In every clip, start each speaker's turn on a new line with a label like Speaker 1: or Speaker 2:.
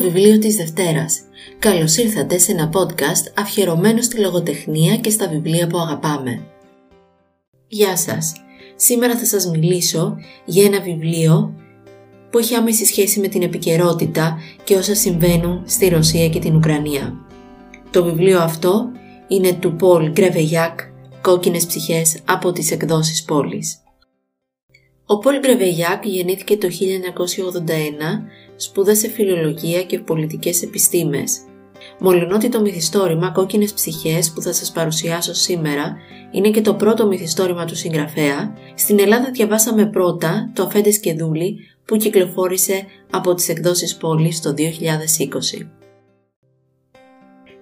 Speaker 1: το βιβλίο της Δευτέρας. Καλώς ήρθατε σε ένα podcast αφιερωμένο στη λογοτεχνία και στα βιβλία που αγαπάμε. Γεια σας! Σήμερα θα σας μιλήσω για ένα βιβλίο που έχει άμεση σχέση με την επικαιρότητα και όσα συμβαίνουν στη Ρωσία και την Ουκρανία. Το βιβλίο αυτό είναι του Πολ Γκρεβεγιάκ «Κόκκινες ψυχές» από τις εκδόσεις πόλης. Ο Πολ Γκρεβεγιάκ γεννήθηκε το 1981, σπούδασε φιλολογία και πολιτικές επιστήμες. Μολονότι το μυθιστόρημα «Κόκκινες ψυχές» που θα σας παρουσιάσω σήμερα είναι και το πρώτο μυθιστόρημα του συγγραφέα, στην Ελλάδα διαβάσαμε πρώτα το «Αφέντες και Δούλη» που κυκλοφόρησε από τις εκδόσεις πόλης το 2020.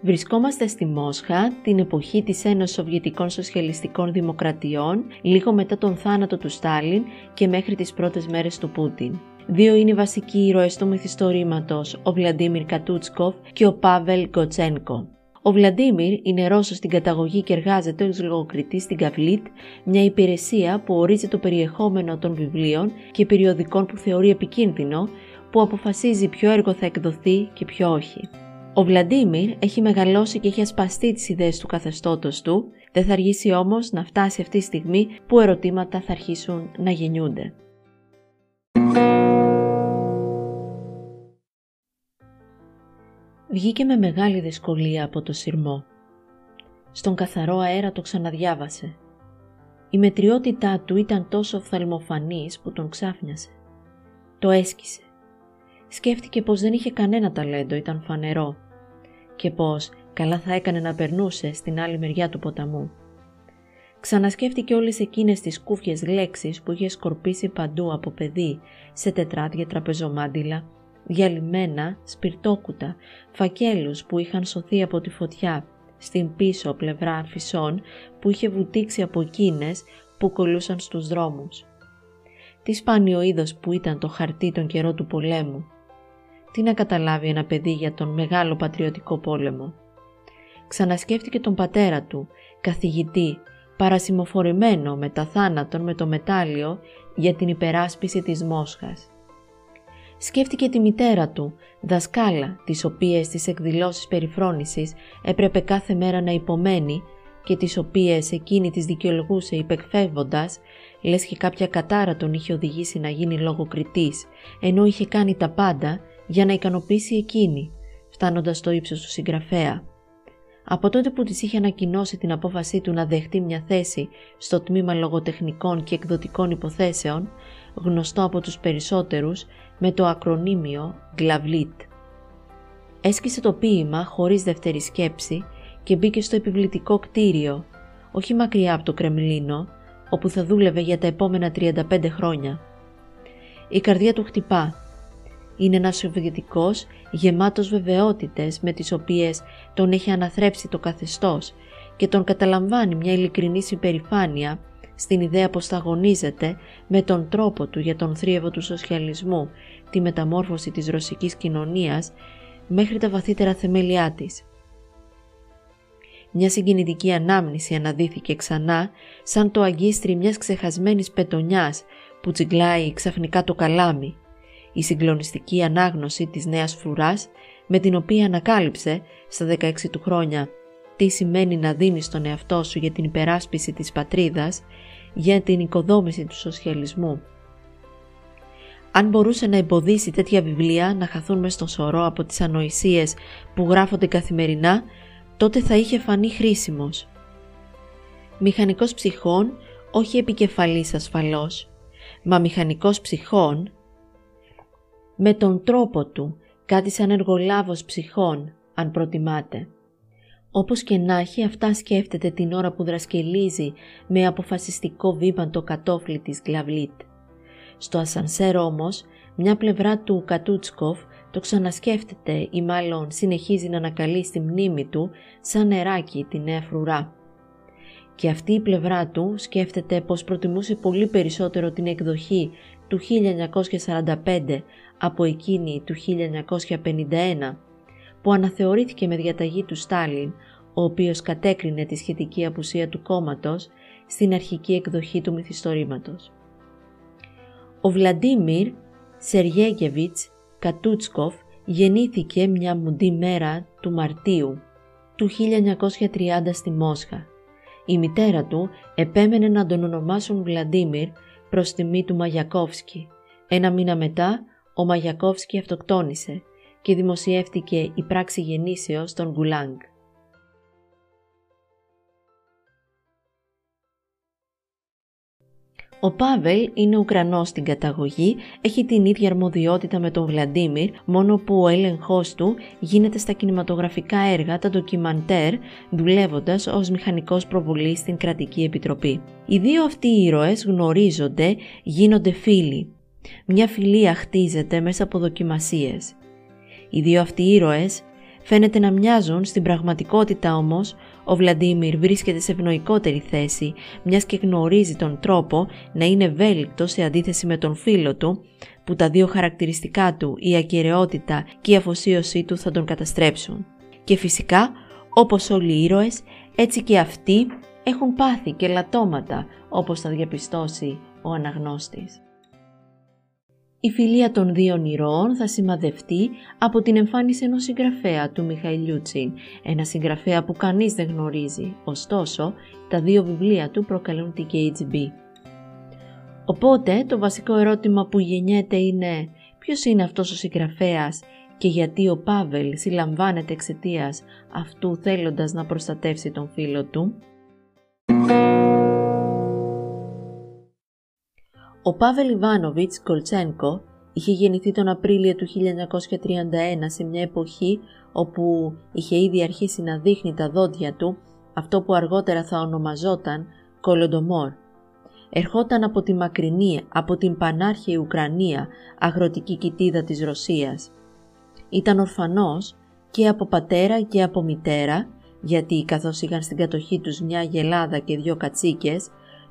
Speaker 1: Βρισκόμαστε στη Μόσχα την εποχή της Ένωσης Σοβιετικών Σοσιαλιστικών Δημοκρατιών, λίγο μετά τον θάνατο του Στάλιν και μέχρι τις πρώτες μέρες του Πούτιν. Δύο είναι οι βασικοί ήρωες του μυθιστορήματος, ο Βλαντίμιρ Κατούτσκοφ και ο Πάβελ Γκοτσένκο. Ο Βλαντίμιρ είναι Ρώσος στην καταγωγή και εργάζεται ως λογοκριτής στην Καβλίτ, μια υπηρεσία που ορίζει το περιεχόμενο των βιβλίων και περιοδικών που θεωρεί επικίνδυνο, που αποφασίζει ποιο έργο θα εκδοθεί και ποιο όχι. Ο Βλαντίμιρ έχει μεγαλώσει και έχει ασπαστεί τις ιδέες του καθεστώτος του, δεν θα αργήσει όμως να φτάσει αυτή τη στιγμή που ερωτήματα θα αρχίσουν να γεννιούνται. Βγήκε με μεγάλη δυσκολία από το σειρμό. Στον καθαρό αέρα το ξαναδιάβασε. Η μετριότητά του ήταν τόσο φθαλμοφανής που τον ξάφνιασε. Το έσκησε. Σκέφτηκε πως δεν είχε κανένα ταλέντο, ήταν φανερό και πως καλά θα έκανε να περνούσε στην άλλη μεριά του ποταμού. Ξανασκέφτηκε όλες εκείνες τις κούφιες λέξεις που είχε σκορπίσει παντού από παιδί σε τετράδια τραπεζομάντιλα, διαλυμένα, σπιρτόκουτα, φακέλους που είχαν σωθεί από τη φωτιά, στην πίσω πλευρά φυσών που είχε βουτήξει από εκείνες που κολούσαν στους δρόμους. Τι σπάνιο είδος που ήταν το χαρτί τον καιρό του πολέμου, τι να καταλάβει ένα παιδί για τον μεγάλο πατριωτικό πόλεμο; Ξανασκέφτηκε τον πατέρα του, καθηγητή, παρασημοφορημένο με τα θάνατον με το μετάλλιο για την υπεράσπιση της Μόσχας. Σκέφτηκε τη μητέρα του, δασκάλα, τις οποίες στις εκδηλώσεις περιφρόνησης έπρεπε κάθε μέρα να υπομένει και τις οποίες εκείνη τις δικαιολογούσε υπεκφεύγοντας, λες και κάποια κατάρα τον είχε οδηγήσει να γίνει λογοκριτής, ενώ είχε κάνει τα πάντα για να ικανοποιήσει εκείνη, φτάνοντας στο ύψος του συγγραφέα. Από τότε που της είχε ανακοινώσει την απόφασή του να δεχτεί μια θέση στο τμήμα λογοτεχνικών και εκδοτικών υποθέσεων, γνωστό από τους περισσότερους με το ακρονίμιο Γκλαβλίτ. Έσκησε το ποίημα χωρίς δεύτερη σκέψη και μπήκε στο επιβλητικό κτίριο, όχι μακριά από το Κρεμλίνο, όπου θα δούλευε για τα επόμενα 35 χρόνια. Η καρδιά του χτυπά είναι ένας Σοβιετικός γεμάτος βεβαιότητες με τις οποίες τον έχει αναθρέψει το καθεστώς και τον καταλαμβάνει μια ειλικρινή υπερηφάνεια στην ιδέα πως θα αγωνίζεται με τον τρόπο του για τον θρίεβο του σοσιαλισμού, τη μεταμόρφωση της ρωσικής κοινωνίας μέχρι τα βαθύτερα θεμέλια της. Μια συγκινητική ανάμνηση αναδύθηκε ξανά σαν το αγκίστρι μιας ξεχασμένης πετονιάς που τσιγκλάει ξαφνικά το καλάμι η συγκλονιστική ανάγνωση της νέας φρουράς με την οποία ανακάλυψε στα 16 του χρόνια τι σημαίνει να δίνεις τον εαυτό σου για την υπεράσπιση της πατρίδας, για την οικοδόμηση του σοσιαλισμού. Αν μπορούσε να εμποδίσει τέτοια βιβλία να χαθούν μες στον σωρό από τις ανοησίες που γράφονται καθημερινά, τότε θα είχε φανεί χρήσιμος. Μηχανικός ψυχών, όχι επικεφαλής ασφαλώς, μα μηχανικός ψυχών με τον τρόπο του, κάτι σαν εργολάβος ψυχών, αν προτιμάτε. Όπως και να έχει αυτά σκέφτεται την ώρα που δρασκελίζει με αποφασιστικό βήμα το κατόφλι της Γκλαβλίτ. Στο ασανσέρ όμως, μια πλευρά του Κατούτσκοφ το ξανασκέφτεται ή μάλλον συνεχίζει να ανακαλεί στη μνήμη του σαν νεράκι τη νέα φρουρά. Και αυτή η πλευρά του σκέφτεται πως προτιμούσε πολύ περισσότερο την εκδοχή του 1945 από εκείνη του 1951 που αναθεωρήθηκε με διαταγή του Στάλιν ο οποίος κατέκρινε τη σχετική απουσία του κόμματος στην αρχική εκδοχή του μυθιστορήματος. Ο Βλαντίμιρ Σεργέγεβιτς Κατούτσκοφ γεννήθηκε μια μουντή μέρα του Μαρτίου του 1930 στη Μόσχα. Η μητέρα του επέμενε να τον ονομάσουν Βλαντίμιρ προς τιμή του Μαγιακόφσκι. Ένα μήνα μετά ο Μαγιακόφσκι αυτοκτόνησε και δημοσιεύτηκε η πράξη γεννήσεως των Γκουλάγκ. Ο Πάβελ είναι Ουκρανός στην καταγωγή, έχει την ίδια αρμοδιότητα με τον Βλαντίμιρ, μόνο που ο έλεγχός του γίνεται στα κινηματογραφικά έργα, τα ντοκιμαντέρ, δουλεύοντας ως μηχανικός προβολής στην Κρατική Επιτροπή. Οι δύο αυτοί ήρωες γνωρίζονται, γίνονται φίλοι. Μια φιλία χτίζεται μέσα από δοκιμασίες. Οι δύο αυτοί ήρωες φαίνεται να μοιάζουν, στην πραγματικότητα όμως ο Βλαντίμιρ βρίσκεται σε ευνοϊκότερη θέση, μιας και γνωρίζει τον τρόπο να είναι ευέλικτο σε αντίθεση με τον φίλο του, που τα δύο χαρακτηριστικά του, η ακαιρεότητα και η αφοσίωσή του θα τον καταστρέψουν. Και φυσικά, όπως όλοι οι ήρωες, έτσι και αυτοί έχουν πάθει και λατώματα, όπως θα διαπιστώσει ο αναγνώστης. Η φιλία των δύο ηρώων θα σημαδευτεί από την εμφάνιση ενός συγγραφέα του Μιχαηλιούτσιν, ένα συγγραφέα που κανείς δεν γνωρίζει, ωστόσο τα δύο βιβλία του προκαλούν την KGB. Οπότε το βασικό ερώτημα που γεννιέται είναι ποιος είναι αυτός ο συγγραφέας και γιατί ο Πάβελ συλλαμβάνεται εξαιτίας αυτού θέλοντας να προστατεύσει τον φίλο του; Ο Πάβελ Ιβάνοβιτς Κολτσένκο είχε γεννηθεί τον Απρίλιο του 1931 σε μια εποχή όπου είχε ήδη αρχίσει να δείχνει τα δόντια του αυτό που αργότερα θα ονομαζόταν Κολοντομόρ. Ερχόταν από τη μακρινή, από την πανάρχια Ουκρανία, αγροτική κοιτίδα της Ρωσίας. Ήταν ορφανός και από πατέρα και από μητέρα, γιατί καθώς είχαν στην κατοχή τους μια γελάδα και δυο κατσίκες,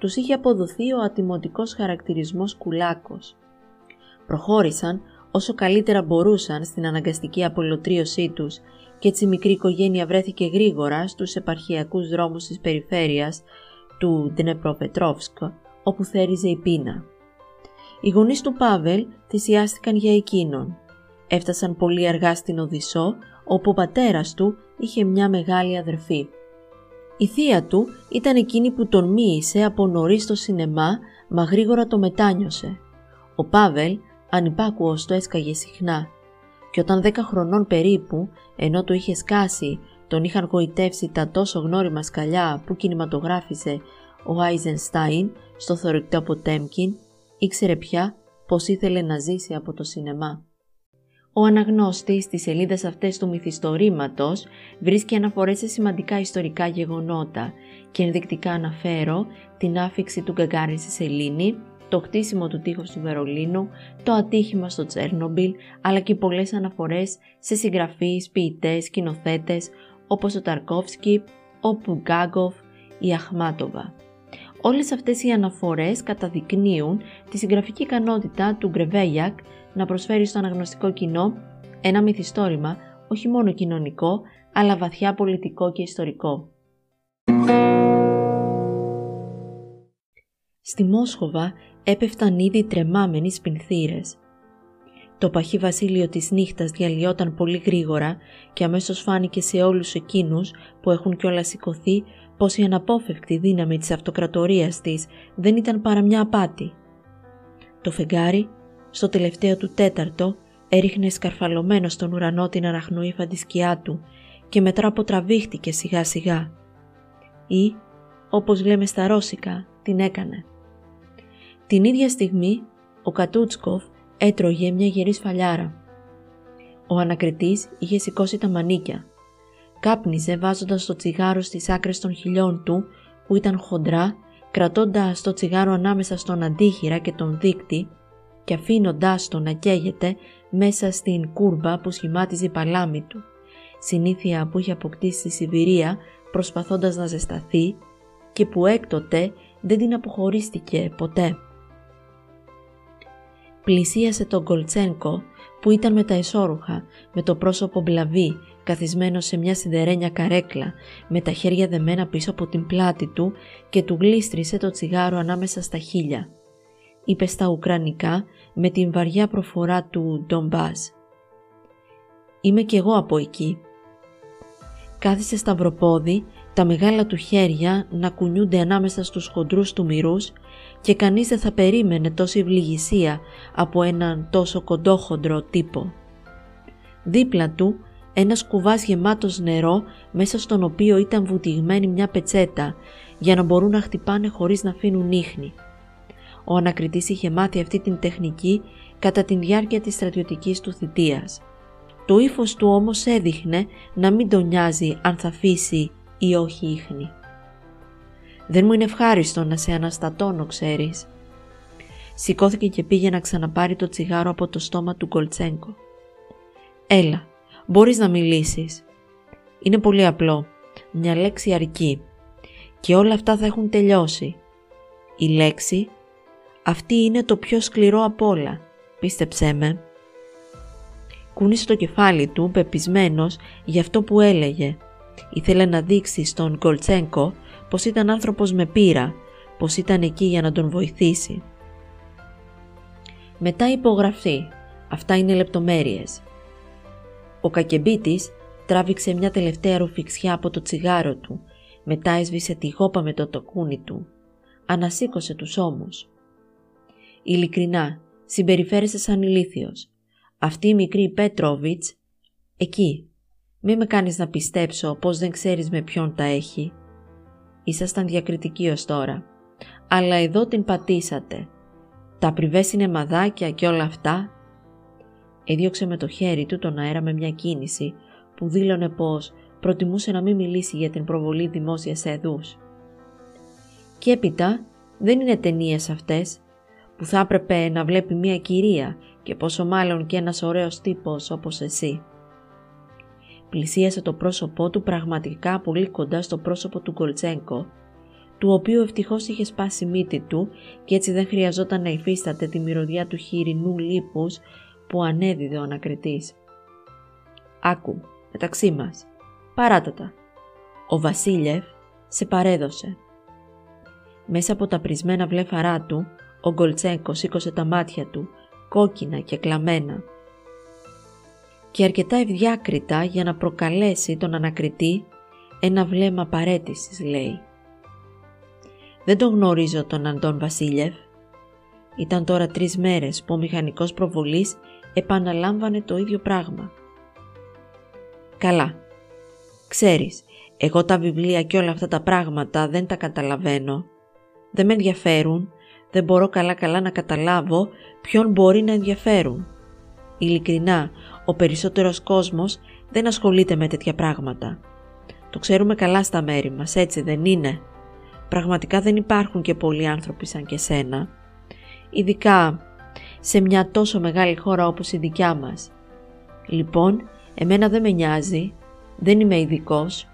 Speaker 1: τους είχε αποδοθεί ο ατιμωτικός χαρακτηρισμός κουλάκος. Προχώρησαν όσο καλύτερα μπορούσαν στην αναγκαστική απολωτρίωσή τους και έτσι η μικρή οικογένεια βρέθηκε γρήγορα στους επαρχιακούς δρόμους της περιφέρειας του Ντνεπροπετρόφσκ, όπου θέριζε η πείνα. Οι γονείς του Πάβελ θυσιάστηκαν για εκείνον. Έφτασαν πολύ αργά στην Οδυσσό, όπου ο πατέρας του είχε μια μεγάλη αδερφή. Η θεία του ήταν εκείνη που τον μοίησε από νωρίς στο σινεμά, μα γρήγορα το μετάνιωσε. Ο Πάβελ ανυπάκουος το έσκαγε συχνά και όταν δέκα χρονών περίπου, ενώ το είχε σκάσει, τον είχαν γοητεύσει τα τόσο γνώριμα σκαλιά που κινηματογράφησε ο Άιζενστάιν στο θωρηκτό Τέμκιν, ήξερε πια πως ήθελε να ζήσει από το σινεμά. Ο αναγνώστης στις σελίδες αυτές του μυθιστορήματος βρίσκει αναφορές σε σημαντικά ιστορικά γεγονότα και ενδεικτικά αναφέρω την άφηξη του Γκαγκάριν στη Σελήνη, το χτίσιμο του τείχους του Βερολίνου, το ατύχημα στο Τσέρνομπιλ, αλλά και πολλές αναφορές σε συγγραφείς, ποιητές, σκηνοθέτες όπως ο Ταρκόφσκι, ο Πουγκάγκοφ, η Αχμάτοβα. Όλες αυτές οι αναφορές καταδεικνύουν τη συγγραφική ικανότητα του Γκρεβέγιακ να προσφέρει στο αναγνωστικό κοινό ένα μυθιστόρημα όχι μόνο κοινωνικό, αλλά βαθιά πολιτικό και ιστορικό. Στη Μόσχοβα έπεφταν ήδη τρεμάμενοι σπινθήρες. Το παχύ βασίλειο της νύχτας διαλυόταν πολύ γρήγορα και αμέσως φάνηκε σε όλους εκείνους που έχουν κιόλας σηκωθεί πως η αναπόφευκτη δύναμη της αυτοκρατορίας της δεν ήταν παρά μια απάτη. Το φεγγάρι, στο τελευταίο του τέταρτο, έριχνε σκαρφαλωμένο στον ουρανό την αραχνοήφαντη σκιά του και μετά αποτραβήχτηκε σιγά σιγά. Ή, όπως λέμε στα ρώσικα, την έκανε. Την ίδια στιγμή ο Κατούτσκοφ έτρωγε μια γερή σφαλιάρα. Ο ανακριτής είχε σηκώσει τα μανίκια. Κάπνιζε βάζοντας το τσιγάρο στις άκρες των χιλιών του που ήταν χοντρά, κρατώντας το τσιγάρο ανάμεσα στον αντίχειρα και τον δίκτυ και αφήνοντάς το να καίγεται μέσα στην κούρμπα που σχημάτιζε η παλάμη του, συνήθεια που είχε αποκτήσει στη Σιβηρία προσπαθώντας να ζεσταθεί και που έκτοτε δεν την αποχωρίστηκε ποτέ πλησίασε τον Κολτσένκο που ήταν με τα εσώρουχα, με το πρόσωπο μπλαβί, καθισμένο σε μια σιδερένια καρέκλα, με τα χέρια δεμένα πίσω από την πλάτη του και του γλίστρισε το τσιγάρο ανάμεσα στα χείλια. Είπε στα ουκρανικά με την βαριά προφορά του Ντομπάζ. Είμαι κι εγώ από εκεί. Κάθισε σταυροπόδι, τα μεγάλα του χέρια να κουνιούνται ανάμεσα στους χοντρούς του μυρούς και κανείς δεν θα περίμενε τόση ευληγησία από έναν τόσο κοντόχοντρο τύπο. Δίπλα του ένας κουβάς γεμάτος νερό μέσα στον οποίο ήταν βουτυγμένη μια πετσέτα για να μπορούν να χτυπάνε χωρίς να αφήνουν ίχνη. Ο ανακριτής είχε μάθει αυτή την τεχνική κατά τη διάρκεια της στρατιωτικής του θητείας. Το ύφος του όμως έδειχνε να μην τον νοιάζει αν θα αφήσει ή όχι ίχνη. «Δεν μου είναι ευχάριστο να σε αναστατώνω, ξέρεις». Σηκώθηκε και πήγε να ξαναπάρει το τσιγάρο από το στόμα του Γκολτσέγκο. «Έλα, μπορείς να μιλήσεις. Είναι πολύ απλό. Μια λέξη αρκεί. Και όλα αυτά θα έχουν τελειώσει. Η λέξη, αυτή είναι το πιο σκληρό απ' όλα. Πίστεψέ με. Κούνησε το κεφάλι του, πεπισμένος για αυτό που έλεγε. Ήθελε να δείξει στον Γκολτσέγκο πως ήταν άνθρωπος με πείρα, πως ήταν εκεί για να τον βοηθήσει. Μετά υπογραφή. Αυτά είναι λεπτομέρειες. Ο κακεμπίτης τράβηξε μια τελευταία ρουφιξιά από το τσιγάρο του, μετά έσβησε τη γόπα με το τοκούνι του. Ανασήκωσε τους ώμους. Ειλικρινά, συμπεριφέρεσαι σαν ηλίθιος. Αυτή η μικρή Πέτροβιτς, εκεί. Μη με κάνεις να πιστέψω πως δεν ξέρεις με ποιον τα έχει. Ήσασταν διακριτικοί ως τώρα. Αλλά εδώ την πατήσατε. Τα πριβές μαδάκια και όλα αυτά Έδιωξε με το χέρι του τον αέρα με μια κίνηση που δήλωνε πως προτιμούσε να μην μιλήσει για την προβολή δημόσιας εδούς. Και έπειτα δεν είναι ταινίες αυτές που θα έπρεπε να βλέπει μια κυρία και πόσο μάλλον και ένας ωραίος τύπος όπως εσύ. Πλησίασε το πρόσωπό του πραγματικά πολύ κοντά στο πρόσωπο του Γκολτσέγκο, του οποίου ευτυχώς είχε σπάσει μύτη του και έτσι δεν χρειαζόταν να υφίσταται τη μυρωδιά του χοιρινού λίπους που ανέδιδε ο ανακριτής. «Άκου, μεταξύ μας, παράτατα. Ο Βασίλευ σε παρέδωσε». Μέσα από τα πρισμένα βλέφαρά του, ο Γκολτσέγκος σήκωσε τα μάτια του, κόκκινα και κλαμμένα. Και αρκετά ευδιάκριτα για να προκαλέσει τον ανακριτή ένα βλέμμα παρέτησης, λέει. «Δεν τον γνωρίζω τον Αντών Βασίλευ. Ήταν τώρα τρεις μέρες που ο μηχανικός προβολής επαναλάμβανε το ίδιο πράγμα. Καλά. Ξέρεις, εγώ τα βιβλία και όλα αυτά τα πράγματα δεν τα καταλαβαίνω. Δεν με ενδιαφέρουν, δεν μπορώ καλά-καλά να καταλάβω ποιον μπορεί να ενδιαφέρουν. Ειλικρινά, ο περισσότερος κόσμος δεν ασχολείται με τέτοια πράγματα. Το ξέρουμε καλά στα μέρη μας, έτσι δεν είναι; Πραγματικά δεν υπάρχουν και πολλοί άνθρωποι σαν και σένα. Ειδικά σε μια τόσο μεγάλη χώρα όπως η δικιά μας. Λοιπόν, εμένα δεν με νοιάζει, δεν είμαι ειδικός.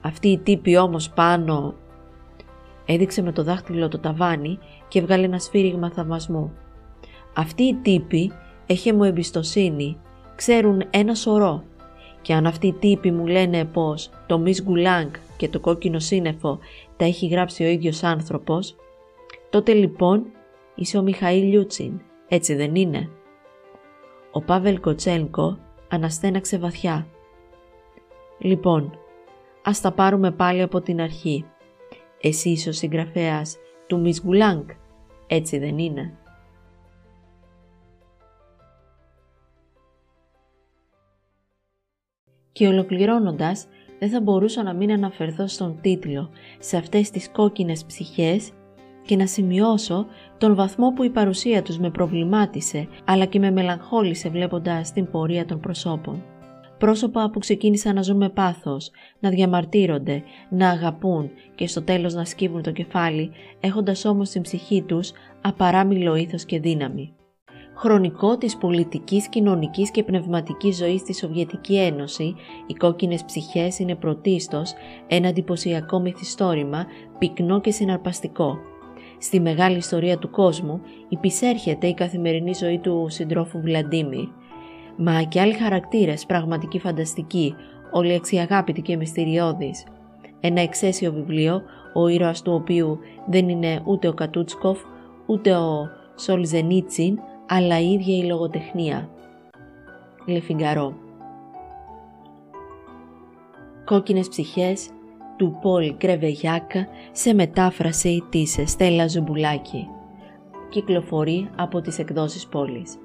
Speaker 1: Αυτή η τύπη όμως πάνω έδειξε με το δάχτυλο το ταβάνι και έβγαλε ένα σφύριγμα θαυμασμού. Αυτή η τύπη έχει μου εμπιστοσύνη, ξέρουν ένα σωρό και αν αυτοί οι τύποι μου λένε πως το Miss Γκουλάνγκ και το κόκκινο σύννεφο τα έχει γράψει ο ίδιος άνθρωπος, τότε λοιπόν είσαι ο Μιχαήλ Λιούτσιν έτσι δεν είναι; Ο Πάβελ Κοτσέλκο αναστέναξε βαθιά. Λοιπόν, ας τα πάρουμε πάλι από την αρχή. Εσύ είσαι ο συγγραφέας του Μις Γουλάνγκ, έτσι δεν είναι. Και ολοκληρώνοντας, δεν θα μπορούσα να μην αναφερθώ στον τίτλο, σε αυτές τις κόκκινες ψυχές και να σημειώσω τον βαθμό που η παρουσία τους με προβλημάτισε αλλά και με μελαγχόλησε βλέποντας την πορεία των προσώπων. Πρόσωπα που ξεκίνησαν να ζουν με πάθος, να διαμαρτύρονται, να αγαπούν και στο τέλος να σκύβουν το κεφάλι, έχοντας όμως στην ψυχή τους απαράμιλο ήθος και δύναμη. Χρονικό της πολιτικής, κοινωνικής και πνευματικής ζωής στη Σοβιετική Ένωση, οι κόκκινες ψυχές είναι πρωτίστως ένα εντυπωσιακό μυθιστόρημα, πυκνό και συναρπαστικό, Στη μεγάλη ιστορία του κόσμου υπησέρχεται η καθημερινή ζωή του συντρόφου Βλαντίμιρ, μα και άλλοι χαρακτήρες πραγματική φανταστική, όλοι αξιαγάπητοι και μυστηριώδεις. Ένα εξαίσιο βιβλίο, ο ήρωας του οποίου δεν είναι ούτε ο Κατούτσκοφ, ούτε ο Σολζενίτσιν, αλλά η ίδια η λογοτεχνία. Le Figaro κόκκινες ψυχές του Πολ Γκρεβεγιάκ σε μετάφραση της Στέλλα Ζουμπουλάκη. Κυκλοφορεί από τις εκδόσεις Πόλις.